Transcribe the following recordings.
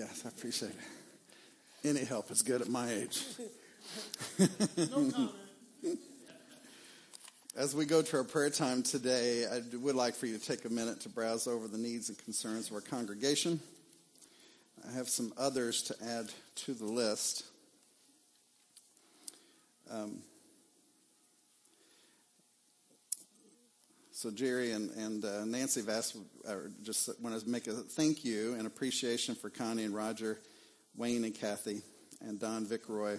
Yes, I appreciate it. Any help is good at my age. As we go to our prayer time today, I would like for you to take a minute to browse over the needs and concerns of our congregation. I have some others to add to the list. Um, so Jerry and, and uh, Nancy asked, or just want to make a thank you and appreciation for Connie and Roger, Wayne and Kathy, and Don Vickroy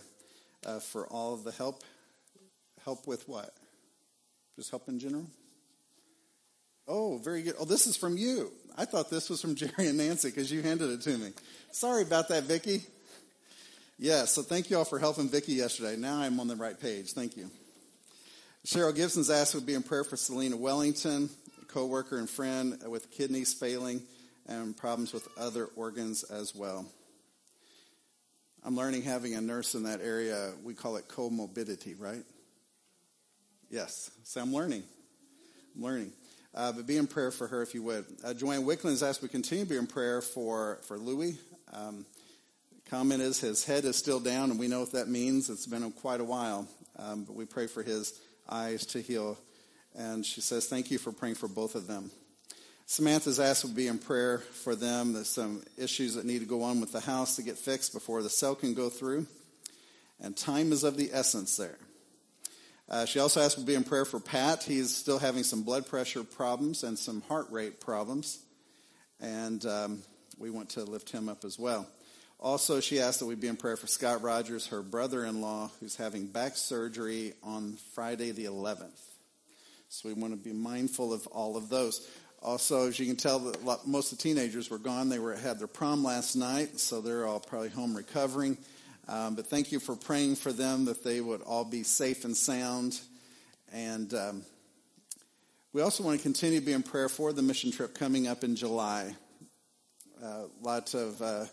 uh, for all of the help. Help with what? Just help in general? Oh, very good. Oh, this is from you. I thought this was from Jerry and Nancy because you handed it to me. Sorry about that, Vicki. Yeah, so thank you all for helping Vicki yesterday. Now I'm on the right page. Thank you. Cheryl Gibson's asked to be in prayer for Selena Wellington, a co-worker and friend with kidneys failing and problems with other organs as well. I'm learning having a nurse in that area. We call it comorbidity, right? Yes. So I'm learning. I'm learning. Uh, but be in prayer for her if you would. Uh, Joanne Wickland has asked we continue to be in prayer for, for Louis. Um, comment is his head is still down, and we know what that means. It's been quite a while. Um, but we pray for his eyes to heal. And she says, Thank you for praying for both of them. Samantha's asked to be in prayer for them. There's some issues that need to go on with the house to get fixed before the cell can go through. And time is of the essence there. Uh, she also asked to be in prayer for Pat. He's still having some blood pressure problems and some heart rate problems. And um, we want to lift him up as well. Also, she asked that we be in prayer for Scott Rogers, her brother in law, who's having back surgery on Friday the 11th. So we want to be mindful of all of those. Also, as you can tell, most of the teenagers were gone. They were had their prom last night, so they're all probably home recovering. Um, but thank you for praying for them that they would all be safe and sound. And um, we also want to continue to be in prayer for the mission trip coming up in July. Uh, lots of uh,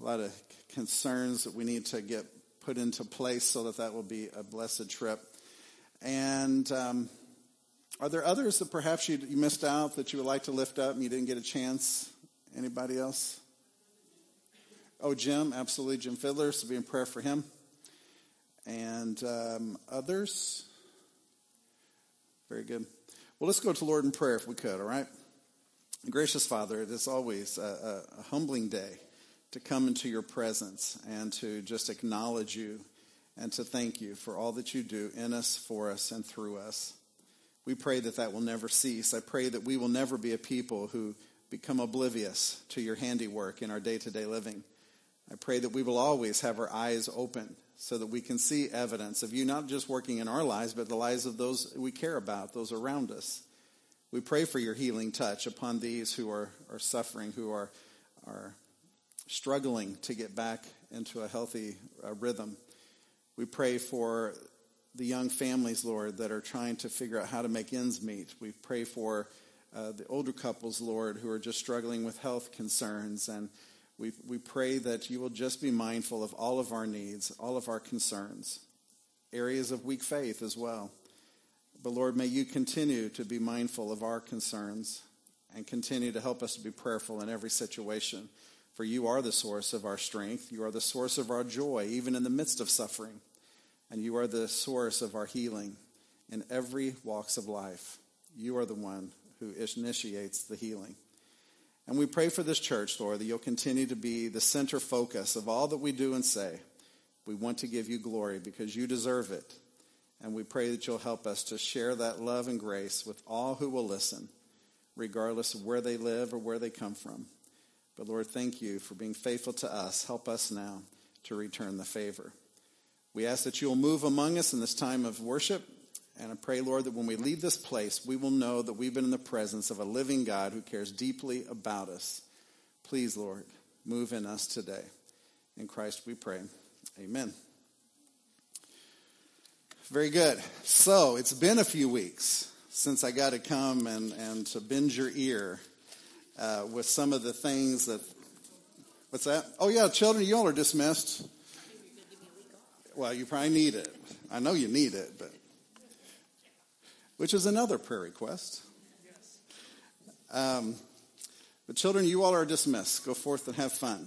a lot of concerns that we need to get put into place so that that will be a blessed trip. And um, are there others that perhaps you, you missed out that you would like to lift up and you didn't get a chance? Anybody else? Oh, Jim, absolutely. Jim Fiddler, so be in prayer for him. And um, others? Very good. Well, let's go to Lord in prayer if we could, all right? Gracious Father, it is always a, a, a humbling day to come into your presence and to just acknowledge you and to thank you for all that you do in us, for us, and through us. We pray that that will never cease. I pray that we will never be a people who become oblivious to your handiwork in our day to day living. I pray that we will always have our eyes open so that we can see evidence of you not just working in our lives, but the lives of those we care about, those around us. We pray for your healing touch upon these who are, are suffering, who are, are struggling to get back into a healthy uh, rhythm. We pray for the young families, Lord, that are trying to figure out how to make ends meet. We pray for uh, the older couples, Lord, who are just struggling with health concerns and we, we pray that you will just be mindful of all of our needs, all of our concerns, areas of weak faith as well. But Lord, may you continue to be mindful of our concerns and continue to help us to be prayerful in every situation. For you are the source of our strength. You are the source of our joy, even in the midst of suffering. And you are the source of our healing in every walks of life. You are the one who initiates the healing. And we pray for this church, Lord, that you'll continue to be the center focus of all that we do and say. We want to give you glory because you deserve it. And we pray that you'll help us to share that love and grace with all who will listen, regardless of where they live or where they come from. But Lord, thank you for being faithful to us. Help us now to return the favor. We ask that you'll move among us in this time of worship and I pray, Lord, that when we leave this place, we will know that we've been in the presence of a living God who cares deeply about us. Please, Lord, move in us today. In Christ we pray. Amen. Very good. So it's been a few weeks since I got to come and, and to bend your ear uh, with some of the things that. What's that? Oh, yeah, children, you all are dismissed. Well, you probably need it. I know you need it, but which is another prayer request. Um, But children, you all are dismissed. Go forth and have fun.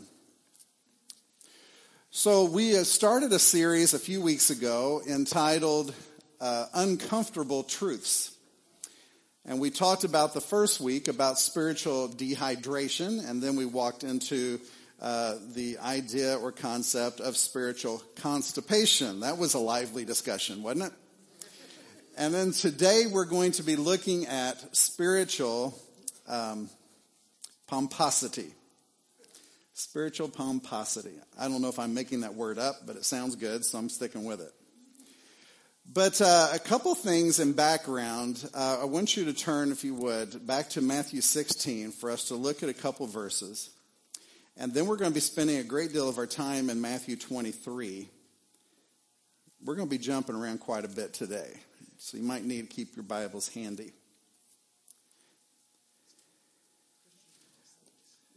So we started a series a few weeks ago entitled uh, Uncomfortable Truths. And we talked about the first week about spiritual dehydration, and then we walked into uh, the idea or concept of spiritual constipation. That was a lively discussion, wasn't it? And then today we're going to be looking at spiritual um, pomposity. Spiritual pomposity. I don't know if I'm making that word up, but it sounds good, so I'm sticking with it. But uh, a couple things in background. Uh, I want you to turn, if you would, back to Matthew 16 for us to look at a couple verses. And then we're going to be spending a great deal of our time in Matthew 23. We're going to be jumping around quite a bit today. So you might need to keep your Bibles handy.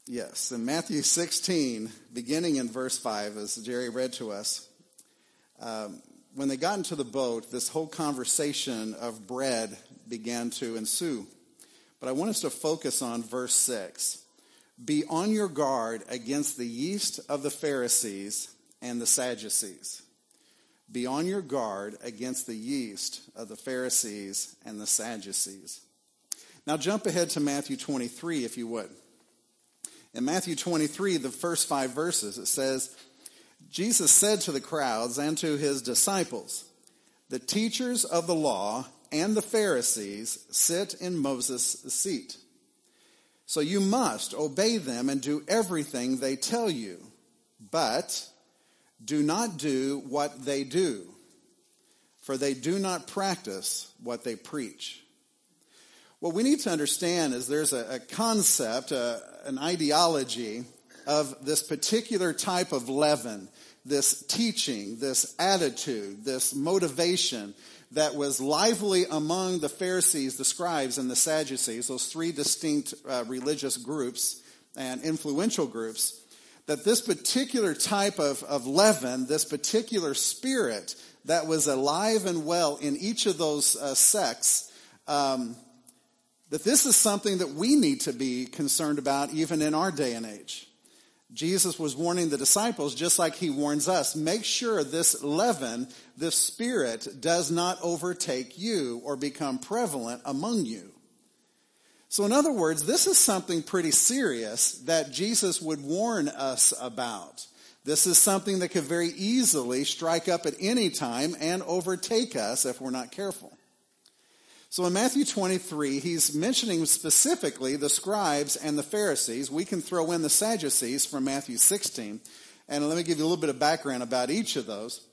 Yes, in Matthew 16, beginning in verse 5, as Jerry read to us, um, when they got into the boat, this whole conversation of bread began to ensue. But I want us to focus on verse 6. Be on your guard against the yeast of the Pharisees and the Sadducees. Be on your guard against the yeast of the Pharisees and the Sadducees. Now jump ahead to Matthew 23, if you would. In Matthew 23, the first five verses, it says, Jesus said to the crowds and to his disciples, The teachers of the law and the Pharisees sit in Moses' seat. So you must obey them and do everything they tell you. But do not do what they do, for they do not practice what they preach. What we need to understand is there's a, a concept, a, an ideology of this particular type of leaven, this teaching, this attitude, this motivation that was lively among the Pharisees, the scribes, and the Sadducees, those three distinct uh, religious groups and influential groups, that this particular type of, of leaven, this particular spirit that was alive and well in each of those uh, sects, um, that this is something that we need to be concerned about even in our day and age. Jesus was warning the disciples just like he warns us. Make sure this leaven, this spirit does not overtake you or become prevalent among you. So in other words, this is something pretty serious that Jesus would warn us about. This is something that could very easily strike up at any time and overtake us if we're not careful. So in Matthew 23, he's mentioning specifically the scribes and the Pharisees. We can throw in the Sadducees from Matthew 16. And let me give you a little bit of background about each of those.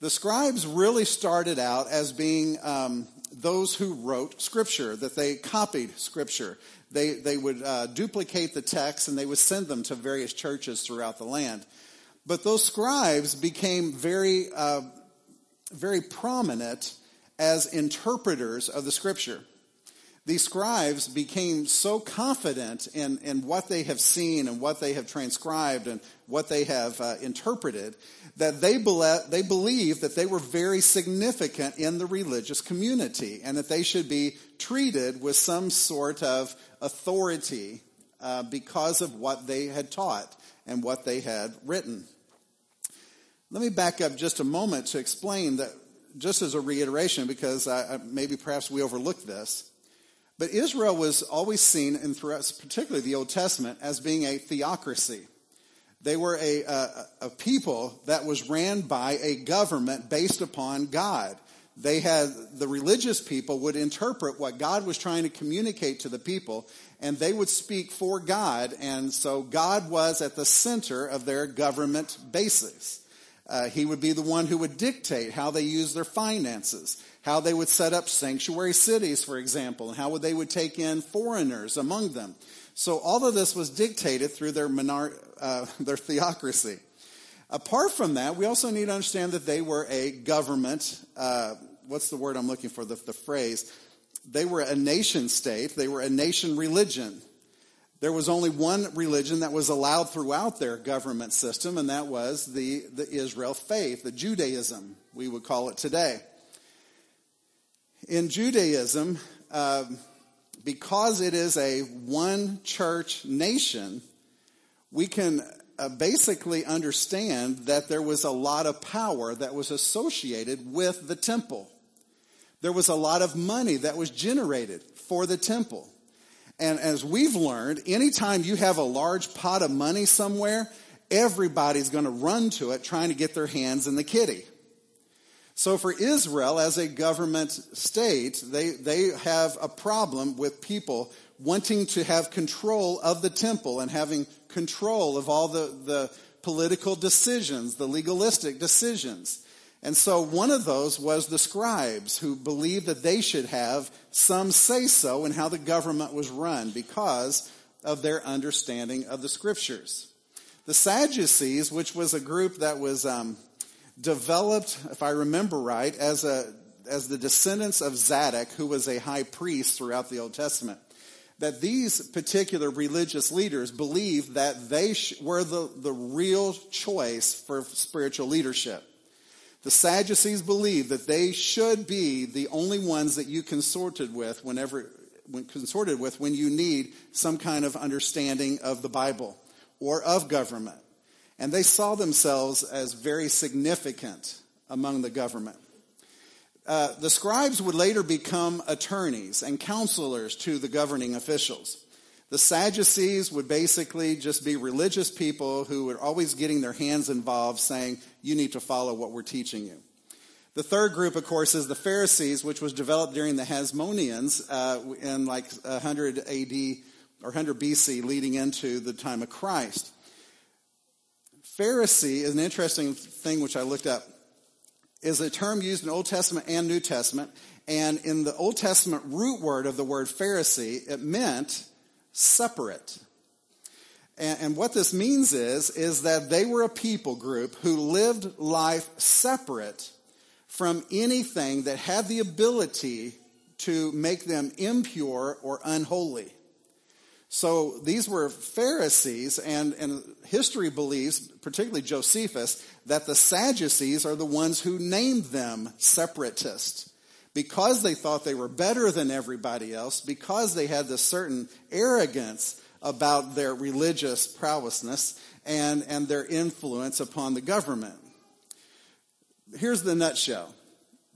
The scribes really started out as being um, those who wrote scripture, that they copied scripture. They, they would uh, duplicate the text and they would send them to various churches throughout the land. But those scribes became very, uh, very prominent as interpreters of the scripture. These scribes became so confident in, in what they have seen and what they have transcribed and what they have uh, interpreted that they, they believed that they were very significant in the religious community and that they should be treated with some sort of authority uh, because of what they had taught and what they had written. Let me back up just a moment to explain that just as a reiteration, because I, maybe perhaps we overlooked this, but Israel was always seen, in throughout, particularly the Old Testament, as being a theocracy. They were a, a, a people that was ran by a government based upon God. They had, the religious people would interpret what God was trying to communicate to the people, and they would speak for God, and so God was at the center of their government basis. Uh, he would be the one who would dictate how they use their finances, how they would set up sanctuary cities, for example, and how they would take in foreigners among them. So all of this was dictated through their, monar- uh, their theocracy. Apart from that, we also need to understand that they were a government. Uh, what's the word I'm looking for? The, the phrase. They were a nation state. They were a nation religion. There was only one religion that was allowed throughout their government system, and that was the, the Israel faith, the Judaism, we would call it today. In Judaism, uh, because it is a one church nation, we can uh, basically understand that there was a lot of power that was associated with the temple. There was a lot of money that was generated for the temple. And as we've learned, anytime you have a large pot of money somewhere, everybody's going to run to it trying to get their hands in the kitty. So for Israel as a government state, they, they have a problem with people wanting to have control of the temple and having control of all the, the political decisions, the legalistic decisions. And so one of those was the scribes who believed that they should have some say so in how the government was run because of their understanding of the scriptures. The Sadducees, which was a group that was um, developed, if I remember right, as a as the descendants of Zadok, who was a high priest throughout the Old Testament, that these particular religious leaders believed that they sh- were the, the real choice for spiritual leadership. The Sadducees believed that they should be the only ones that you consorted with whenever when consorted with when you need some kind of understanding of the Bible or of government. And they saw themselves as very significant among the government. Uh, the scribes would later become attorneys and counselors to the governing officials. The Sadducees would basically just be religious people who were always getting their hands involved saying, you need to follow what we're teaching you. The third group, of course, is the Pharisees, which was developed during the Hasmoneans uh, in like 100 AD or 100 BC leading into the time of Christ. Pharisee is an interesting thing which I looked up. Is a term used in Old Testament and New Testament. And in the Old Testament root word of the word Pharisee, it meant separate. And, and what this means is, is that they were a people group who lived life separate from anything that had the ability to make them impure or unholy. So these were Pharisees, and, and history believes, particularly Josephus, that the Sadducees are the ones who named them separatists. Because they thought they were better than everybody else, because they had this certain arrogance about their religious prowessness and, and their influence upon the government. Here's the nutshell.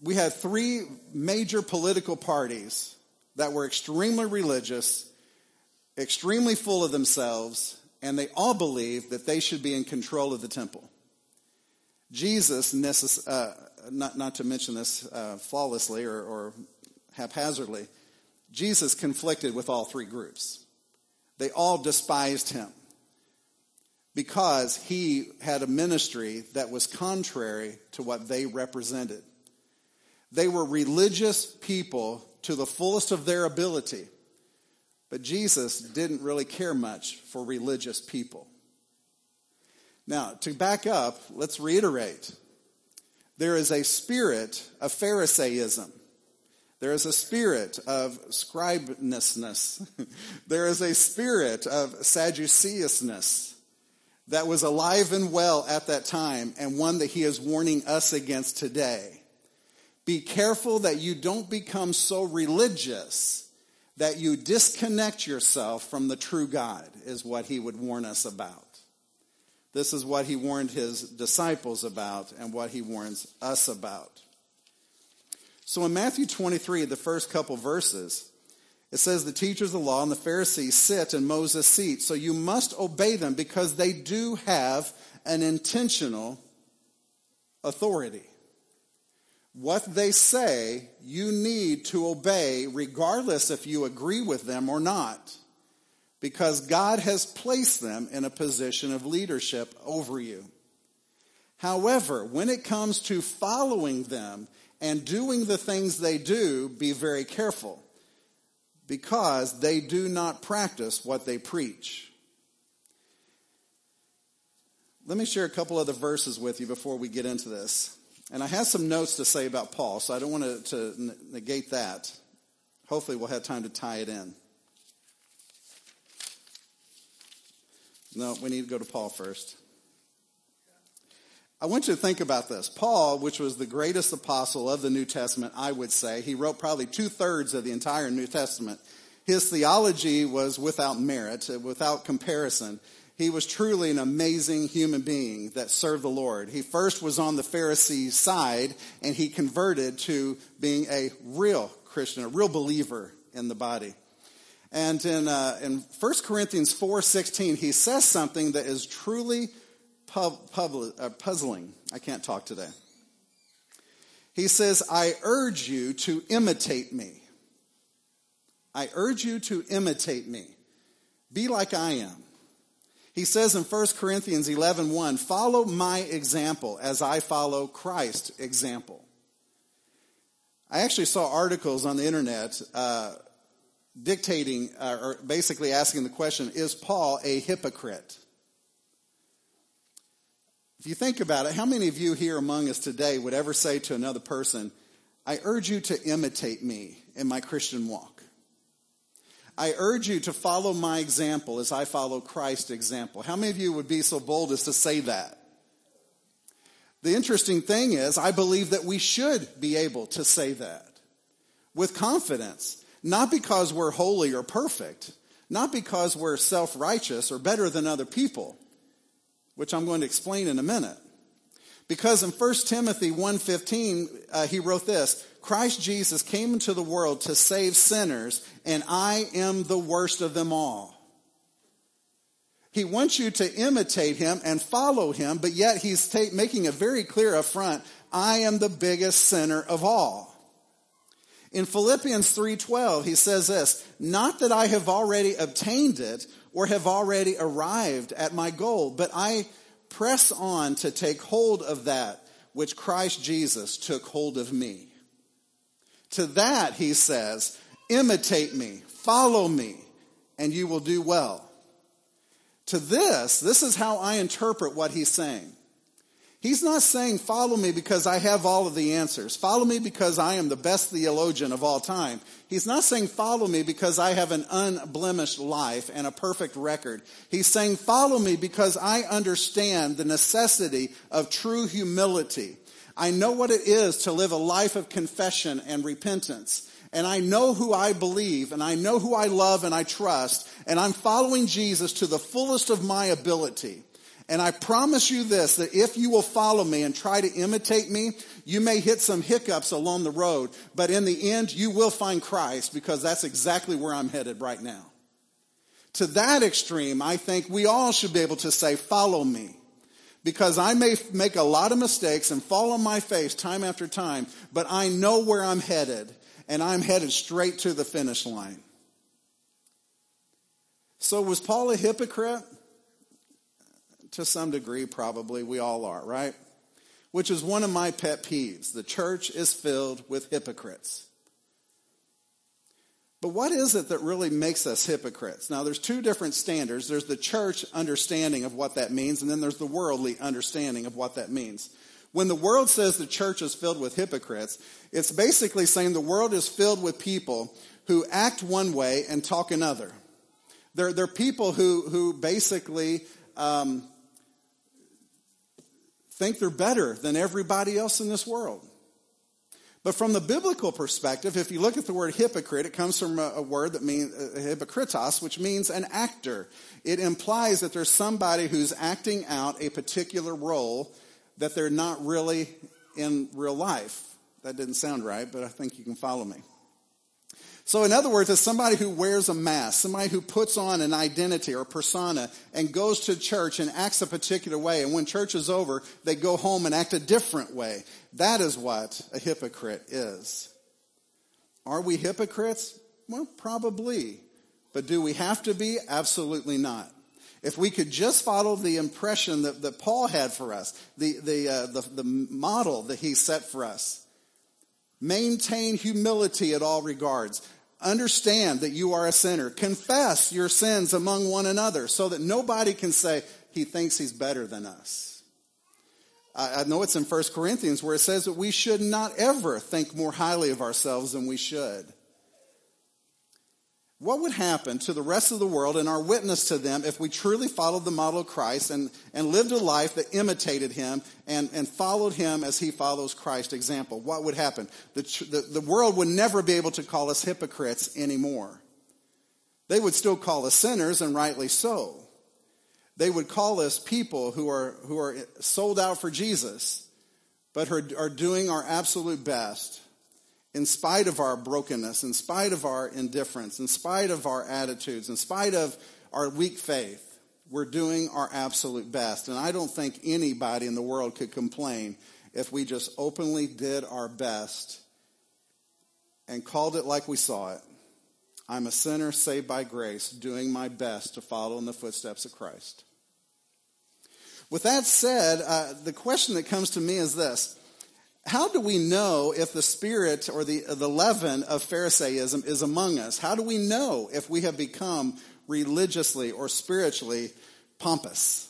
We had three major political parties that were extremely religious extremely full of themselves, and they all believed that they should be in control of the temple. Jesus, necess- uh, not, not to mention this uh, flawlessly or, or haphazardly, Jesus conflicted with all three groups. They all despised him because he had a ministry that was contrary to what they represented. They were religious people to the fullest of their ability. But Jesus didn't really care much for religious people. Now, to back up, let's reiterate. There is a spirit of Pharisaism. There is a spirit of scribeness. there is a spirit of Sadduceousness that was alive and well at that time and one that he is warning us against today. Be careful that you don't become so religious that you disconnect yourself from the true God, is what he would warn us about. This is what he warned his disciples about and what he warns us about. So in Matthew 23, the first couple verses, it says the teachers of the law and the Pharisees sit in Moses' seat. So you must obey them because they do have an intentional authority what they say, you need to obey regardless if you agree with them or not. Because God has placed them in a position of leadership over you. However, when it comes to following them and doing the things they do, be very careful. Because they do not practice what they preach. Let me share a couple other verses with you before we get into this. And I have some notes to say about Paul, so I don't want to, to negate that. Hopefully, we'll have time to tie it in. No, we need to go to Paul first. I want you to think about this. Paul, which was the greatest apostle of the New Testament, I would say, he wrote probably two thirds of the entire New Testament. His theology was without merit, without comparison. He was truly an amazing human being that served the Lord. He first was on the Pharisee side and he converted to being a real Christian, a real believer in the body. And in, uh, in 1 Corinthians 4.16, he says something that is truly uh, puzzling. I can't talk today. He says, I urge you to imitate me. I urge you to imitate me. Be like I am. He says in 1 Corinthians 11, 1, follow my example as I follow Christ's example. I actually saw articles on the internet uh, dictating, uh, or basically asking the question, is Paul a hypocrite? If you think about it, how many of you here among us today would ever say to another person, I urge you to imitate me in my Christian walk? I urge you to follow my example as I follow Christ's example. How many of you would be so bold as to say that? The interesting thing is, I believe that we should be able to say that with confidence, not because we're holy or perfect, not because we're self righteous or better than other people, which I'm going to explain in a minute. Because in 1 Timothy 1.15, uh, he wrote this, Christ Jesus came into the world to save sinners, and I am the worst of them all. He wants you to imitate him and follow him, but yet he's ta- making a very clear affront I am the biggest sinner of all. In Philippians 3:12, he says this, not that I have already obtained it or have already arrived at my goal, but I press on to take hold of that which Christ Jesus took hold of me. To that, he says, imitate me, follow me, and you will do well. To this, this is how I interpret what he's saying. He's not saying, follow me because I have all of the answers. Follow me because I am the best theologian of all time. He's not saying, follow me because I have an unblemished life and a perfect record. He's saying, follow me because I understand the necessity of true humility. I know what it is to live a life of confession and repentance. And I know who I believe and I know who I love and I trust. And I'm following Jesus to the fullest of my ability. And I promise you this, that if you will follow me and try to imitate me, you may hit some hiccups along the road, but in the end, you will find Christ because that's exactly where I'm headed right now. To that extreme, I think we all should be able to say, follow me. Because I may make a lot of mistakes and fall on my face time after time, but I know where I'm headed, and I'm headed straight to the finish line. So was Paul a hypocrite? To some degree, probably. We all are, right? Which is one of my pet peeves. The church is filled with hypocrites. But what is it that really makes us hypocrites? Now, there's two different standards. There's the church understanding of what that means, and then there's the worldly understanding of what that means. When the world says the church is filled with hypocrites, it's basically saying the world is filled with people who act one way and talk another. They're, they're people who, who basically um, think they're better than everybody else in this world. But from the biblical perspective, if you look at the word hypocrite, it comes from a, a word that means uh, hypocritos, which means an actor. It implies that there's somebody who's acting out a particular role that they're not really in real life. That didn't sound right, but I think you can follow me. So in other words, it's somebody who wears a mask, somebody who puts on an identity or persona and goes to church and acts a particular way. And when church is over, they go home and act a different way. That is what a hypocrite is. Are we hypocrites? Well, probably. But do we have to be? Absolutely not. If we could just follow the impression that, that Paul had for us, the, the, uh, the, the model that he set for us, maintain humility at all regards, Understand that you are a sinner. Confess your sins among one another so that nobody can say he thinks he's better than us. I, know it's in 1 Corinthians where it says that we should not ever think more highly of ourselves than we should. What would happen to the rest of the world and our witness to them if we truly followed the model of Christ and, and lived a life that imitated him and, and followed him as he follows Christ's example? What would happen? The, the, the world would never be able to call us hypocrites anymore. They would still call us sinners, and rightly so. They would call us people who are, who are sold out for Jesus, but are, are doing our absolute best in spite of our brokenness, in spite of our indifference, in spite of our attitudes, in spite of our weak faith. We're doing our absolute best. And I don't think anybody in the world could complain if we just openly did our best and called it like we saw it. I'm a sinner saved by grace, doing my best to follow in the footsteps of Christ. With that said, uh, the question that comes to me is this. How do we know if the spirit or the, the leaven of Pharisaism is among us? How do we know if we have become religiously or spiritually pompous?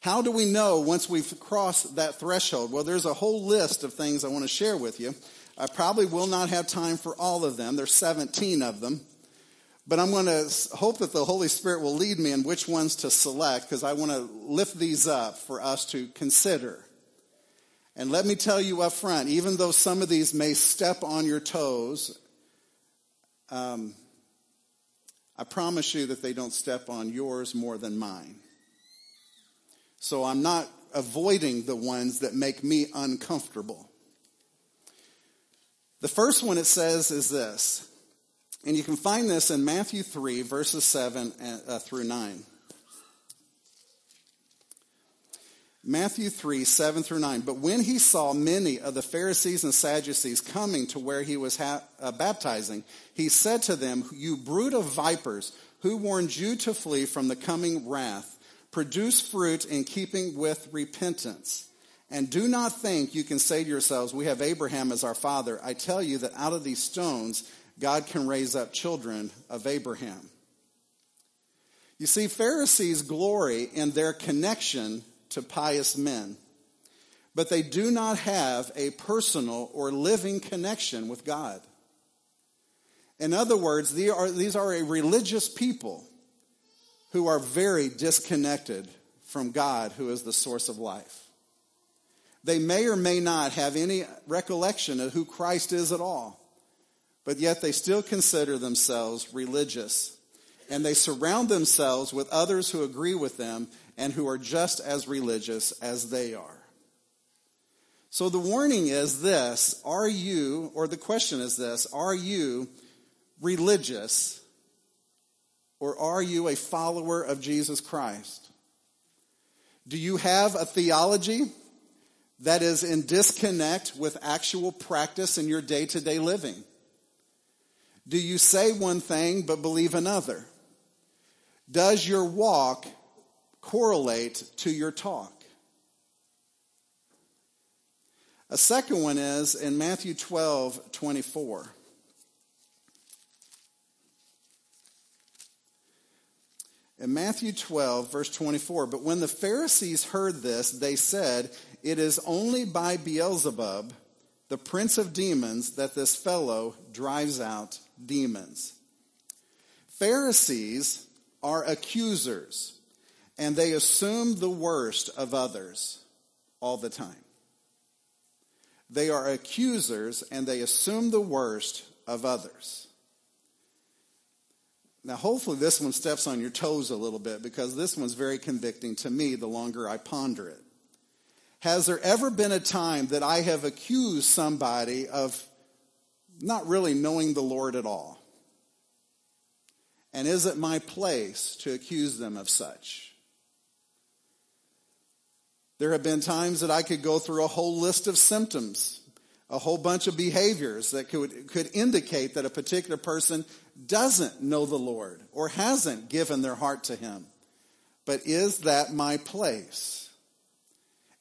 How do we know once we've crossed that threshold? Well, there's a whole list of things I want to share with you. I probably will not have time for all of them. There's 17 of them. But I'm going to hope that the Holy Spirit will lead me in which ones to select because I want to lift these up for us to consider. And let me tell you up front, even though some of these may step on your toes, um, I promise you that they don't step on yours more than mine. So I'm not avoiding the ones that make me uncomfortable. The first one it says is this, and you can find this in Matthew 3, verses 7 uh, through 9. Matthew 3, 7 through 9. But when he saw many of the Pharisees and Sadducees coming to where he was ha- uh, baptizing, he said to them, You brood of vipers, who warned you to flee from the coming wrath? Produce fruit in keeping with repentance. And do not think you can say to yourselves, We have Abraham as our father. I tell you that out of these stones, God can raise up children of Abraham. You see, Pharisees glory in their connection to pious men, but they do not have a personal or living connection with God. In other words, these are, these are a religious people who are very disconnected from God, who is the source of life. They may or may not have any recollection of who Christ is at all, but yet they still consider themselves religious. And they surround themselves with others who agree with them and who are just as religious as they are. So the warning is this Are you, or the question is this, are you religious or are you a follower of Jesus Christ? Do you have a theology that is in disconnect with actual practice in your day to day living? Do you say one thing but believe another? Does your walk correlate to your talk? A second one is in Matthew 12 24. In Matthew 12, verse 24, but when the Pharisees heard this, they said, It is only by Beelzebub, the prince of demons, that this fellow drives out demons. Pharisees are accusers, and they assume the worst of others all the time. They are accusers, and they assume the worst of others. Now, hopefully, this one steps on your toes a little bit because this one's very convicting to me the longer I ponder it. Has there ever been a time that I have accused somebody of not really knowing the Lord at all? And is it my place to accuse them of such? There have been times that I could go through a whole list of symptoms, a whole bunch of behaviors that could, could indicate that a particular person doesn't know the Lord or hasn't given their heart to Him. But is that my place?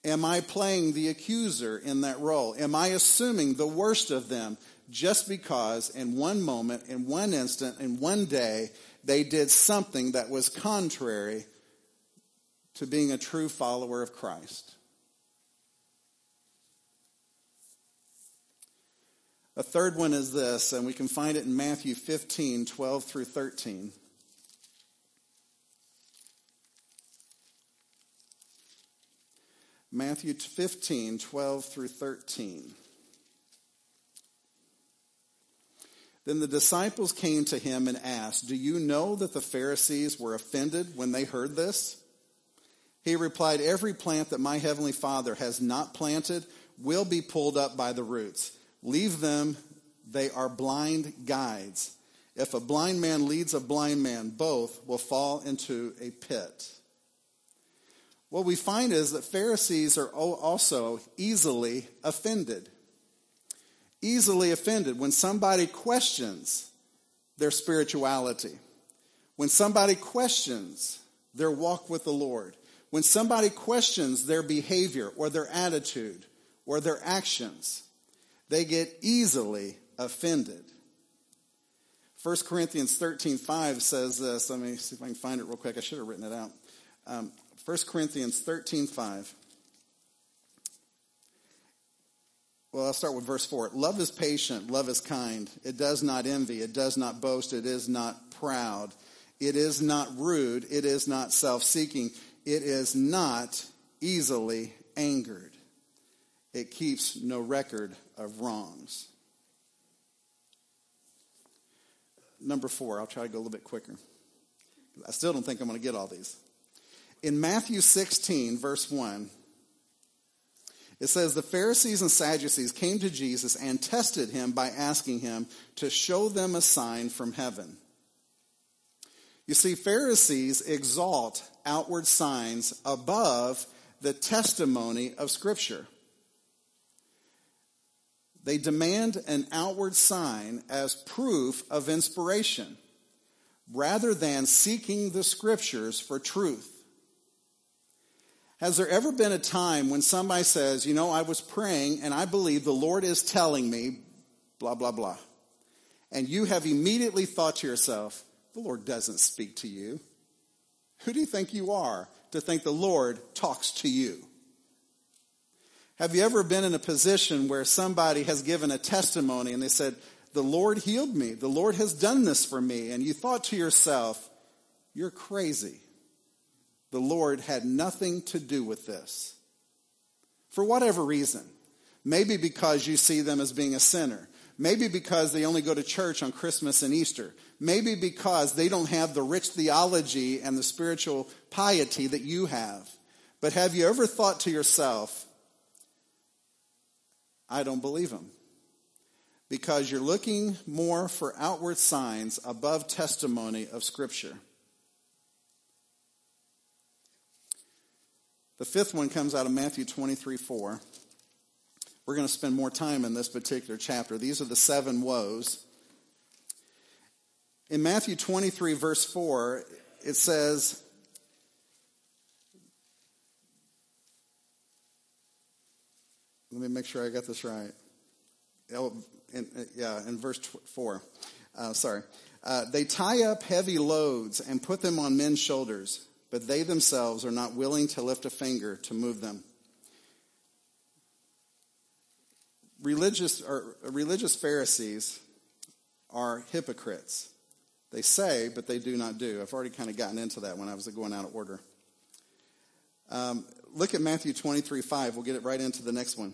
Am I playing the accuser in that role? Am I assuming the worst of them just because in one moment, in one instant, in one day, they did something that was contrary to being a true follower of Christ? A third one is this, and we can find it in Matthew 15, 12 through 13. Matthew 15, 12 through 13. Then the disciples came to him and asked, Do you know that the Pharisees were offended when they heard this? He replied, Every plant that my heavenly Father has not planted will be pulled up by the roots. Leave them, they are blind guides. If a blind man leads a blind man, both will fall into a pit. What we find is that Pharisees are also easily offended. Easily offended when somebody questions their spirituality, when somebody questions their walk with the Lord, when somebody questions their behavior or their attitude or their actions, they get easily offended. 1 Corinthians 13 5 says this. Let me see if I can find it real quick. I should have written it out. Um, 1 Corinthians 13 5. Well, I'll start with verse 4. Love is patient, love is kind. It does not envy, it does not boast, it is not proud, it is not rude, it is not self seeking, it is not easily angered. It keeps no record of wrongs. Number four, I'll try to go a little bit quicker. I still don't think I'm going to get all these. In Matthew 16, verse 1, it says, The Pharisees and Sadducees came to Jesus and tested him by asking him to show them a sign from heaven. You see, Pharisees exalt outward signs above the testimony of Scripture. They demand an outward sign as proof of inspiration rather than seeking the Scriptures for truth. Has there ever been a time when somebody says, You know, I was praying and I believe the Lord is telling me, blah, blah, blah. And you have immediately thought to yourself, The Lord doesn't speak to you. Who do you think you are to think the Lord talks to you? Have you ever been in a position where somebody has given a testimony and they said, The Lord healed me. The Lord has done this for me. And you thought to yourself, You're crazy. The Lord had nothing to do with this. For whatever reason. Maybe because you see them as being a sinner. Maybe because they only go to church on Christmas and Easter. Maybe because they don't have the rich theology and the spiritual piety that you have. But have you ever thought to yourself, I don't believe them? Because you're looking more for outward signs above testimony of Scripture. The fifth one comes out of Matthew 23 4. We're going to spend more time in this particular chapter. These are the seven woes. In Matthew 23, verse 4, it says, Let me make sure I got this right. Oh, in, yeah, in verse 4. Uh, sorry. Uh, they tie up heavy loads and put them on men's shoulders but they themselves are not willing to lift a finger to move them. Religious or religious Pharisees are hypocrites. They say, but they do not do. I've already kind of gotten into that when I was going out of order. Um, look at Matthew 23 5. We'll get it right into the next one.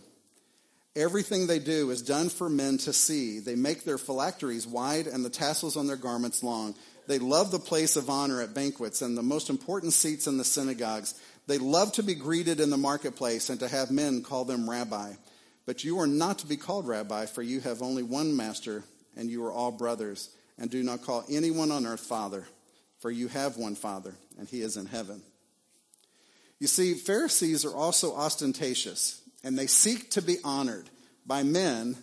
Everything they do is done for men to see. They make their phylacteries wide and the tassels on their garments long. They love the place of honor at banquets and the most important seats in the synagogues. They love to be greeted in the marketplace and to have men call them rabbi. But you are not to be called rabbi, for you have only one master, and you are all brothers. And do not call anyone on earth father, for you have one father, and he is in heaven. You see, Pharisees are also ostentatious, and they seek to be honored by men,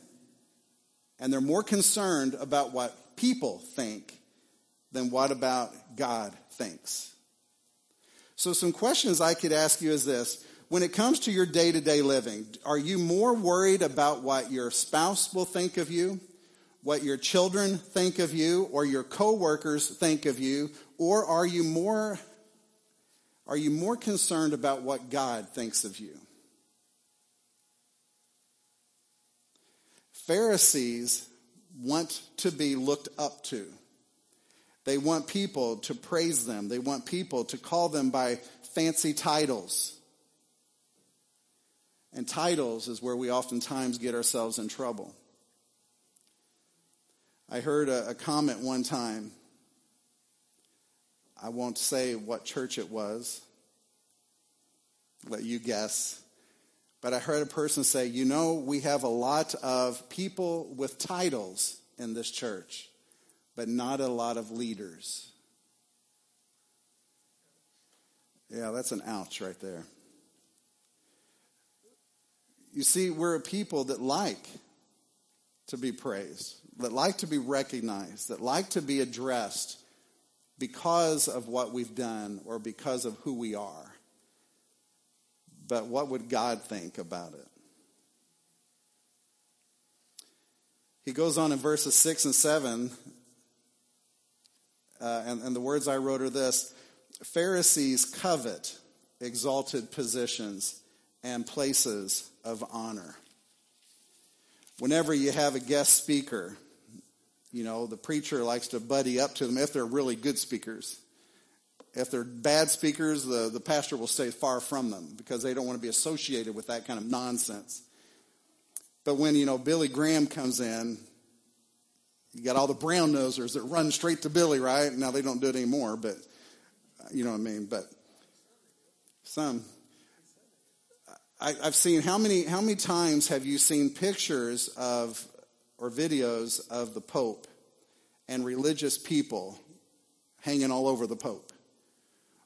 and they're more concerned about what people think than what about God thinks? So, some questions I could ask you is this. When it comes to your day to day living, are you more worried about what your spouse will think of you, what your children think of you, or your coworkers think of you, or are you more are you more concerned about what God thinks of you? Pharisees want to be looked up to. They want people to praise them. They want people to call them by fancy titles. And titles is where we oftentimes get ourselves in trouble. I heard a, a comment one time. I won't say what church it was. Let you guess. But I heard a person say, you know, we have a lot of people with titles in this church, but not a lot of leaders. Yeah, that's an ouch right there. You see, we're a people that like to be praised, that like to be recognized, that like to be addressed because of what we've done or because of who we are. But what would God think about it? He goes on in verses 6 and 7, uh, and, and the words I wrote are this Pharisees covet exalted positions and places of honor. Whenever you have a guest speaker, you know, the preacher likes to buddy up to them if they're really good speakers. If they're bad speakers, the, the pastor will stay far from them because they don't want to be associated with that kind of nonsense. But when, you know, Billy Graham comes in, you got all the brown nosers that run straight to Billy, right? Now they don't do it anymore, but you know what I mean? But some. I, I've seen how many how many times have you seen pictures of or videos of the Pope and religious people hanging all over the Pope?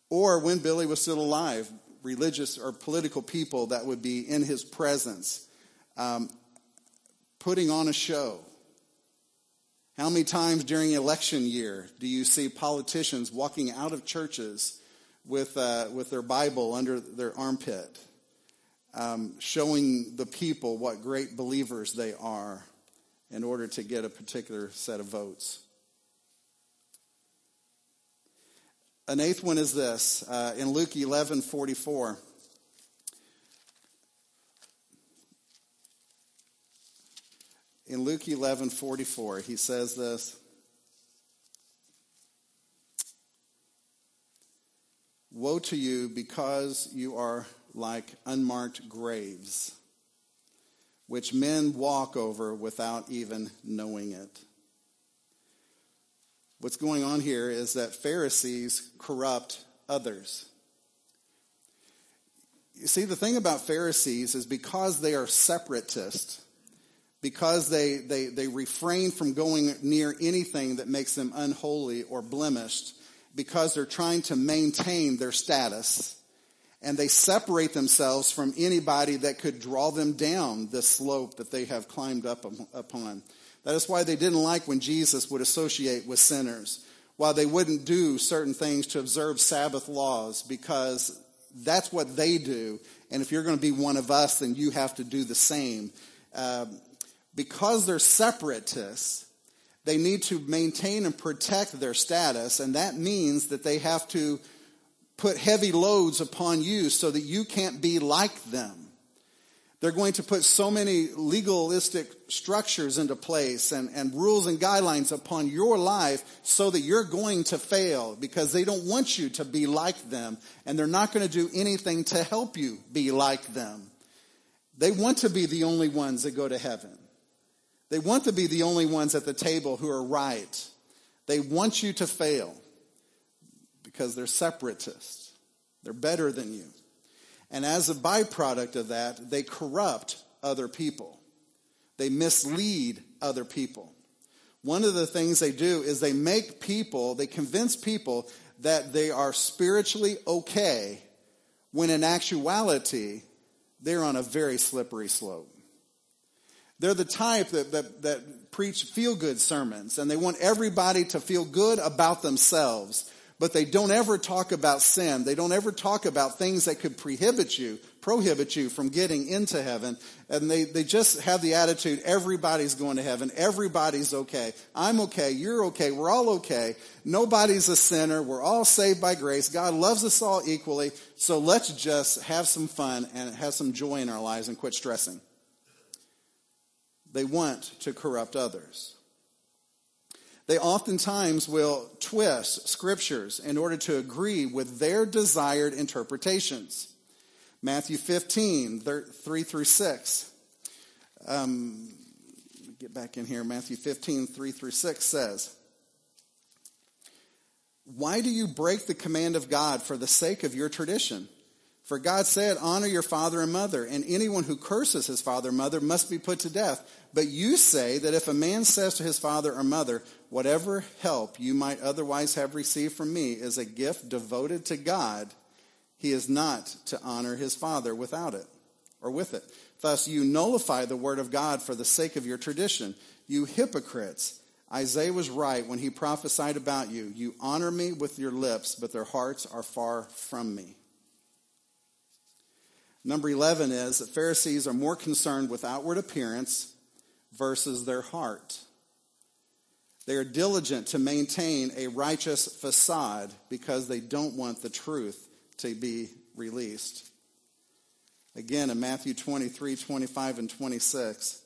Or when Billy was still alive, religious or political people that would be in his presence, um, putting on a show. How many times during election year do you see politicians walking out of churches with, uh, with their Bible under their armpit, um, showing the people what great believers they are in order to get a particular set of votes? An eighth one is this uh, in Luke 11 44. In Luke 11 44, he says this Woe to you because you are like unmarked graves, which men walk over without even knowing it. What's going on here is that Pharisees corrupt others. You see, the thing about Pharisees is because they are separatists, because they, they, they refrain from going near anything that makes them unholy or blemished, because they're trying to maintain their status, and they separate themselves from anybody that could draw them down the slope that they have climbed up upon. That is why they didn't like when Jesus would associate with sinners, why they wouldn't do certain things to observe Sabbath laws, because that's what they do. And if you're going to be one of us, then you have to do the same. Uh, because they're separatists, they need to maintain and protect their status, and that means that they have to put heavy loads upon you so that you can't be like them. They're going to put so many legalistic structures into place and, and rules and guidelines upon your life so that you're going to fail because they don't want you to be like them and they're not going to do anything to help you be like them. They want to be the only ones that go to heaven. They want to be the only ones at the table who are right. They want you to fail because they're separatists. They're better than you. And as a byproduct of that, they corrupt other people. They mislead other people. One of the things they do is they make people, they convince people that they are spiritually okay when in actuality, they're on a very slippery slope. They're the type that, that, that preach feel good sermons and they want everybody to feel good about themselves but they don't ever talk about sin. They don't ever talk about things that could prohibit you, prohibit you from getting into heaven. And they, they just have the attitude, everybody's going to heaven. Everybody's okay. I'm okay. You're okay. We're all okay. Nobody's a sinner. We're all saved by grace. God loves us all equally. So let's just have some fun and have some joy in our lives and quit stressing. They want to corrupt others. They oftentimes will twist scriptures in order to agree with their desired interpretations. Matthew 15, 3 through 6. Um, get back in here. Matthew 15, 3 through 6 says, Why do you break the command of God for the sake of your tradition? For God said, Honor your father and mother, and anyone who curses his father or mother must be put to death. But you say that if a man says to his father or mother, Whatever help you might otherwise have received from me is a gift devoted to God, he is not to honor his father without it, or with it. Thus, you nullify the word of God for the sake of your tradition. You hypocrites! Isaiah was right when he prophesied about you. You honor me with your lips, but their hearts are far from me. Number 11 is that Pharisees are more concerned with outward appearance versus their heart. They are diligent to maintain a righteous facade because they don't want the truth to be released. Again, in Matthew 23, 25, and 26,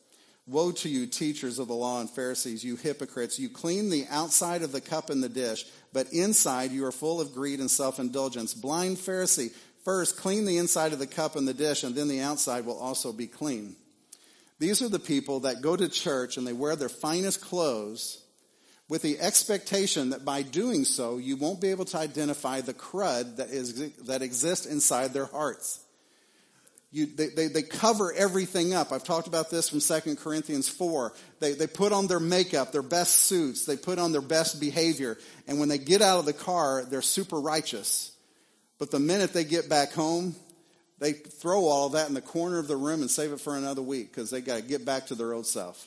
Woe to you, teachers of the law and Pharisees, you hypocrites! You clean the outside of the cup and the dish, but inside you are full of greed and self indulgence. Blind Pharisee, First, clean the inside of the cup and the dish, and then the outside will also be clean. These are the people that go to church and they wear their finest clothes with the expectation that by doing so, you won't be able to identify the crud that, is, that exists inside their hearts. You, they, they, they, cover everything up. I've talked about this from 2 Corinthians 4. They, they put on their makeup, their best suits, they put on their best behavior, and when they get out of the car, they're super righteous. But the minute they get back home, they throw all of that in the corner of the room and save it for another week because they got to get back to their old self.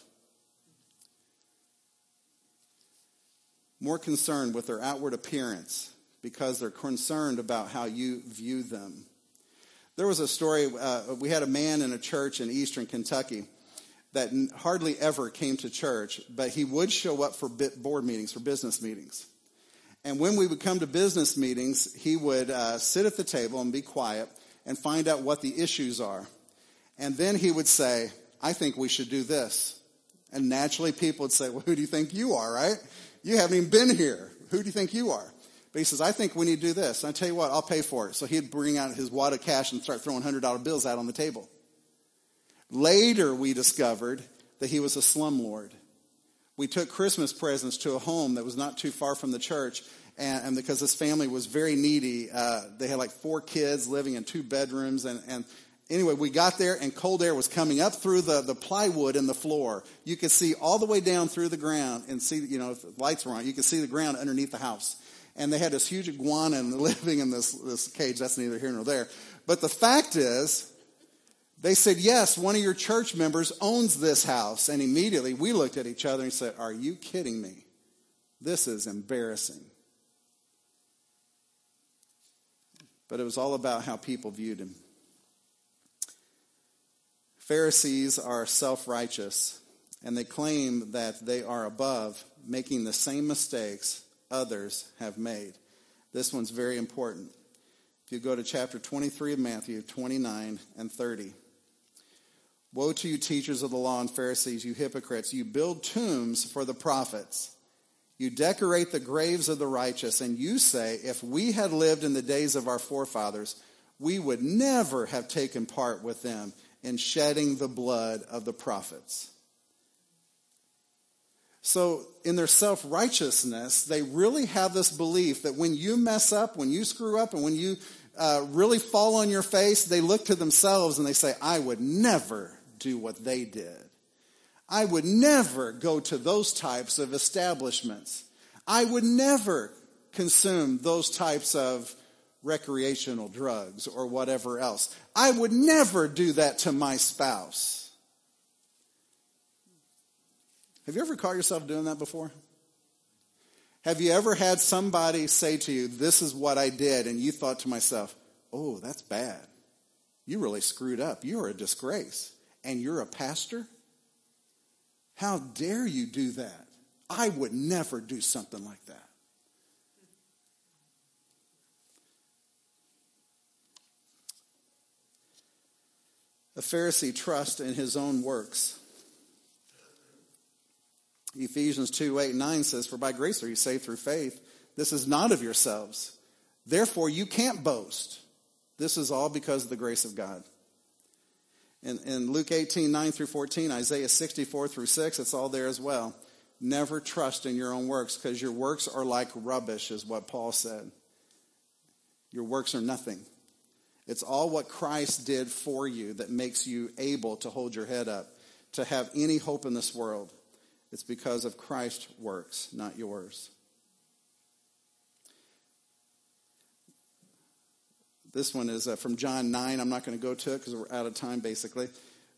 More concerned with their outward appearance because they're concerned about how you view them. There was a story, uh, we had a man in a church in eastern Kentucky that hardly ever came to church, but he would show up for board meetings, for business meetings. And when we would come to business meetings, he would uh, sit at the table and be quiet and find out what the issues are. And then he would say, I think we should do this. And naturally people would say, well, who do you think you are, right? You haven't even been here. Who do you think you are? But he says, I think we need to do this. And I tell you what, I'll pay for it. So he'd bring out his wad of cash and start throwing $100 bills out on the table. Later we discovered that he was a slumlord we took Christmas presents to a home that was not too far from the church. And, and because this family was very needy, uh, they had like four kids living in two bedrooms. And, and anyway, we got there and cold air was coming up through the, the plywood in the floor. You could see all the way down through the ground and see, you know, if the lights were on, you could see the ground underneath the house. And they had this huge iguana living in this, this cage. That's neither here nor there. But the fact is, they said, Yes, one of your church members owns this house. And immediately we looked at each other and said, Are you kidding me? This is embarrassing. But it was all about how people viewed him. Pharisees are self righteous, and they claim that they are above making the same mistakes others have made. This one's very important. If you go to chapter 23 of Matthew, 29 and 30. Woe to you, teachers of the law and Pharisees, you hypocrites! You build tombs for the prophets. You decorate the graves of the righteous, and you say, if we had lived in the days of our forefathers, we would never have taken part with them in shedding the blood of the prophets. So, in their self righteousness, they really have this belief that when you mess up, when you screw up, and when you uh, really fall on your face, they look to themselves and they say, I would never do what they did. I would never go to those types of establishments. I would never consume those types of recreational drugs or whatever else. I would never do that to my spouse. Have you ever caught yourself doing that before? Have you ever had somebody say to you, This is what I did, and you thought to myself, Oh, that's bad. You really screwed up. You are a disgrace and you're a pastor? How dare you do that? I would never do something like that. A Pharisee trusts in his own works. Ephesians 2 8 9 says, For by grace are you saved through faith. This is not of yourselves. Therefore, you can't boast. This is all because of the grace of God. In, in Luke 18, 9 through 14, Isaiah 64 through 6, it's all there as well. Never trust in your own works because your works are like rubbish, is what Paul said. Your works are nothing. It's all what Christ did for you that makes you able to hold your head up, to have any hope in this world. It's because of Christ's works, not yours. This one is uh, from John 9. I'm not going to go to it because we're out of time, basically.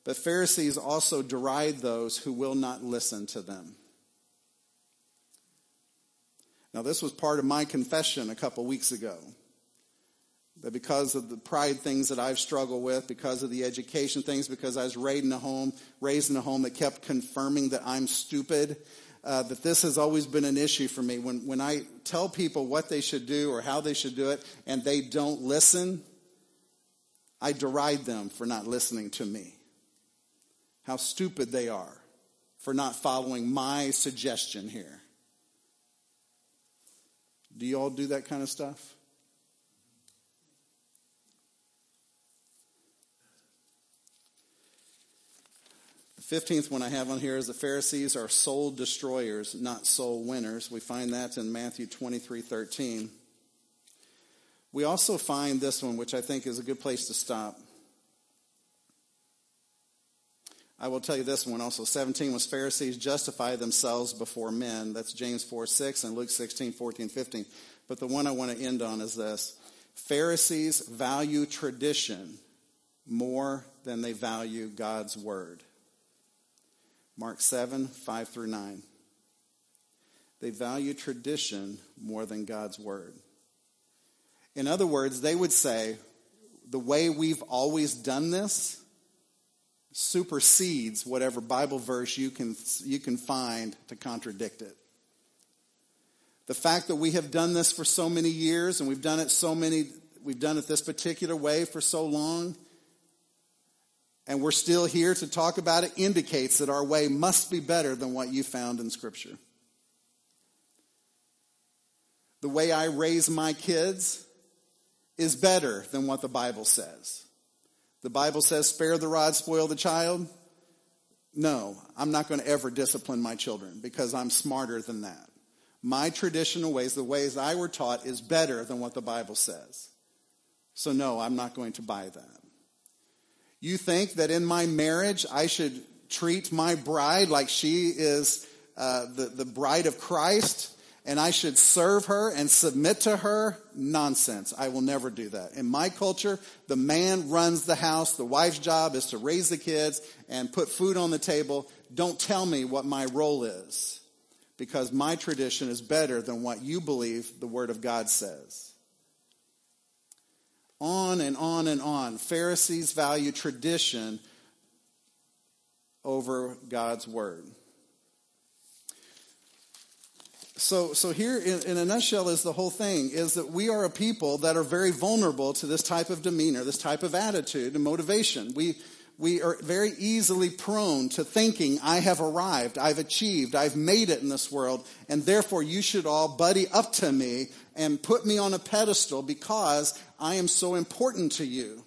But Pharisees also deride those who will not listen to them. Now, this was part of my confession a couple weeks ago. That because of the pride things that I've struggled with, because of the education things, because I was raised in a home, raised in a home that kept confirming that I'm stupid, uh, that this has always been an issue for me. When, when I tell people what they should do or how they should do it and they don't listen, I deride them for not listening to me. How stupid they are for not following my suggestion here. Do you all do that kind of stuff? 15th one I have on here is the Pharisees are soul destroyers, not soul winners. We find that in Matthew 23 13. We also find this one, which I think is a good place to stop. I will tell you this one also. 17 was Pharisees justify themselves before men. That's James 4 6 and Luke 16 14 15. But the one I want to end on is this Pharisees value tradition more than they value God's word. Mark 7 5 through 9. They value tradition more than God's word. In other words, they would say, the way we've always done this supersedes whatever Bible verse you can, you can find to contradict it. The fact that we have done this for so many years and we've done it so many, we've done it this particular way for so long, and we're still here to talk about it, indicates that our way must be better than what you found in Scripture. The way I raise my kids is better than what the Bible says. The Bible says, spare the rod, spoil the child. No, I'm not going to ever discipline my children because I'm smarter than that. My traditional ways, the ways I were taught, is better than what the Bible says. So, no, I'm not going to buy that. You think that in my marriage I should treat my bride like she is uh, the, the bride of Christ? and I should serve her and submit to her? Nonsense. I will never do that. In my culture, the man runs the house. The wife's job is to raise the kids and put food on the table. Don't tell me what my role is because my tradition is better than what you believe the Word of God says. On and on and on. Pharisees value tradition over God's Word. So, so here in, in, a nutshell is the whole thing is that we are a people that are very vulnerable to this type of demeanor, this type of attitude and motivation. We, we are very easily prone to thinking, I have arrived, I've achieved, I've made it in this world, and therefore you should all buddy up to me and put me on a pedestal because I am so important to you.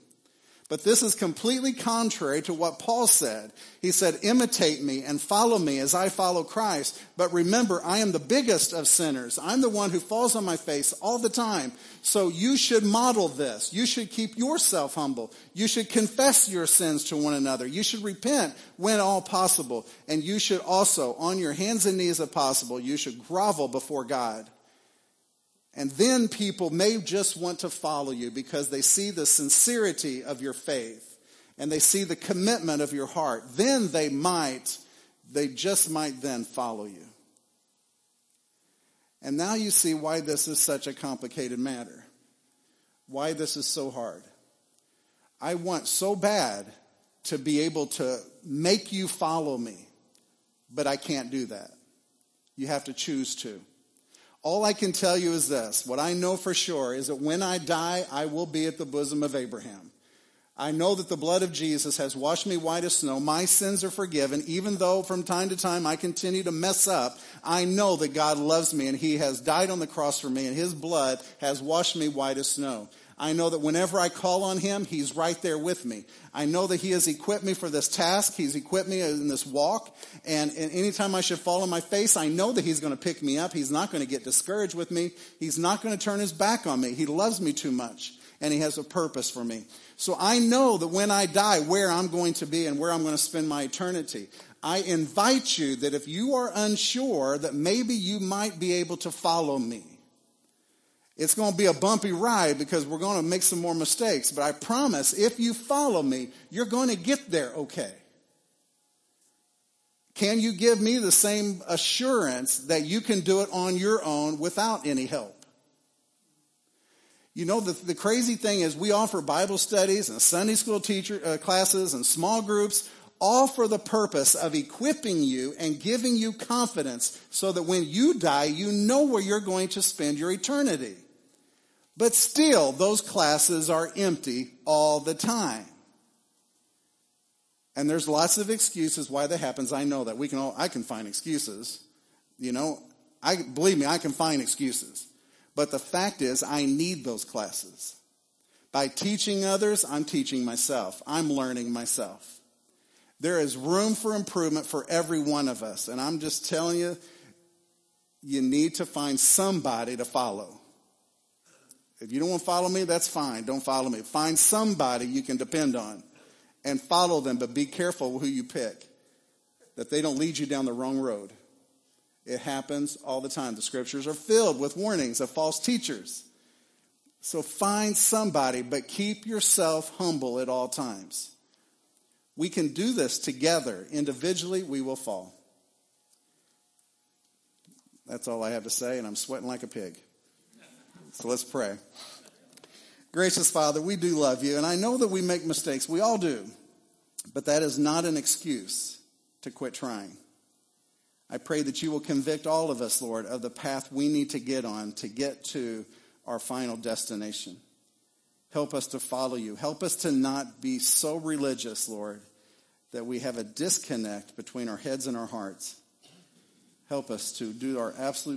But this is completely contrary to what Paul said. He said, imitate me and follow me as I follow Christ. But remember, I am the biggest of sinners. I'm the one who falls on my face all the time. So you should model this. You should keep yourself humble. You should confess your sins to one another. You should repent when all possible. And you should also, on your hands and knees if possible, you should grovel before God. And then people may just want to follow you because they see the sincerity of your faith and they see the commitment of your heart. Then they might, they just might then follow you. And now you see why this is such a complicated matter. Why this is so hard. I want so bad to be able to make you follow me, but I can't do that. You have to choose to. All I can tell you is this. What I know for sure is that when I die, I will be at the bosom of Abraham. I know that the blood of Jesus has washed me white as snow. My sins are forgiven. Even though from time to time I continue to mess up, I know that God loves me and He has died on the cross for me and His blood has washed me white as snow. I know that whenever I call on him, he's right there with me. I know that he has equipped me for this task. He's equipped me in this walk. And, and anytime I should fall on my face, I know that he's going to pick me up. He's not going to get discouraged with me. He's not going to turn his back on me. He loves me too much and he has a purpose for me. So I know that when I die, where I'm going to be and where I'm going to spend my eternity. I invite you that if you are unsure, that maybe you might be able to follow me. It's going to be a bumpy ride because we're going to make some more mistakes, but I promise if you follow me, you're going to get there okay. Can you give me the same assurance that you can do it on your own without any help? You know, the, the crazy thing is we offer Bible studies and Sunday school teacher uh, classes and small groups, all for the purpose of equipping you and giving you confidence so that when you die, you know where you're going to spend your eternity. But still, those classes are empty all the time. And there's lots of excuses why that happens. I know that we can all, I can find excuses. You know, I, believe me, I can find excuses. But the fact is, I need those classes. By teaching others, I'm teaching myself. I'm learning myself. There is room for improvement for every one of us. And I'm just telling you, you need to find somebody to follow. If you don't want to follow me, that's fine. Don't follow me. Find somebody you can depend on and follow them, but be careful who you pick, that they don't lead you down the wrong road. It happens all the time. The scriptures are filled with warnings of false teachers. So find somebody, but keep yourself humble at all times. We can do this together. Individually, we will fall. That's all I have to say, and I'm sweating like a pig. So let's pray. Gracious Father, we do love you, and I know that we make mistakes. We all do. But that is not an excuse to quit trying. I pray that you will convict all of us, Lord, of the path we need to get on to get to our final destination. Help us to follow you. Help us to not be so religious, Lord, that we have a disconnect between our heads and our hearts. Help us to do our absolute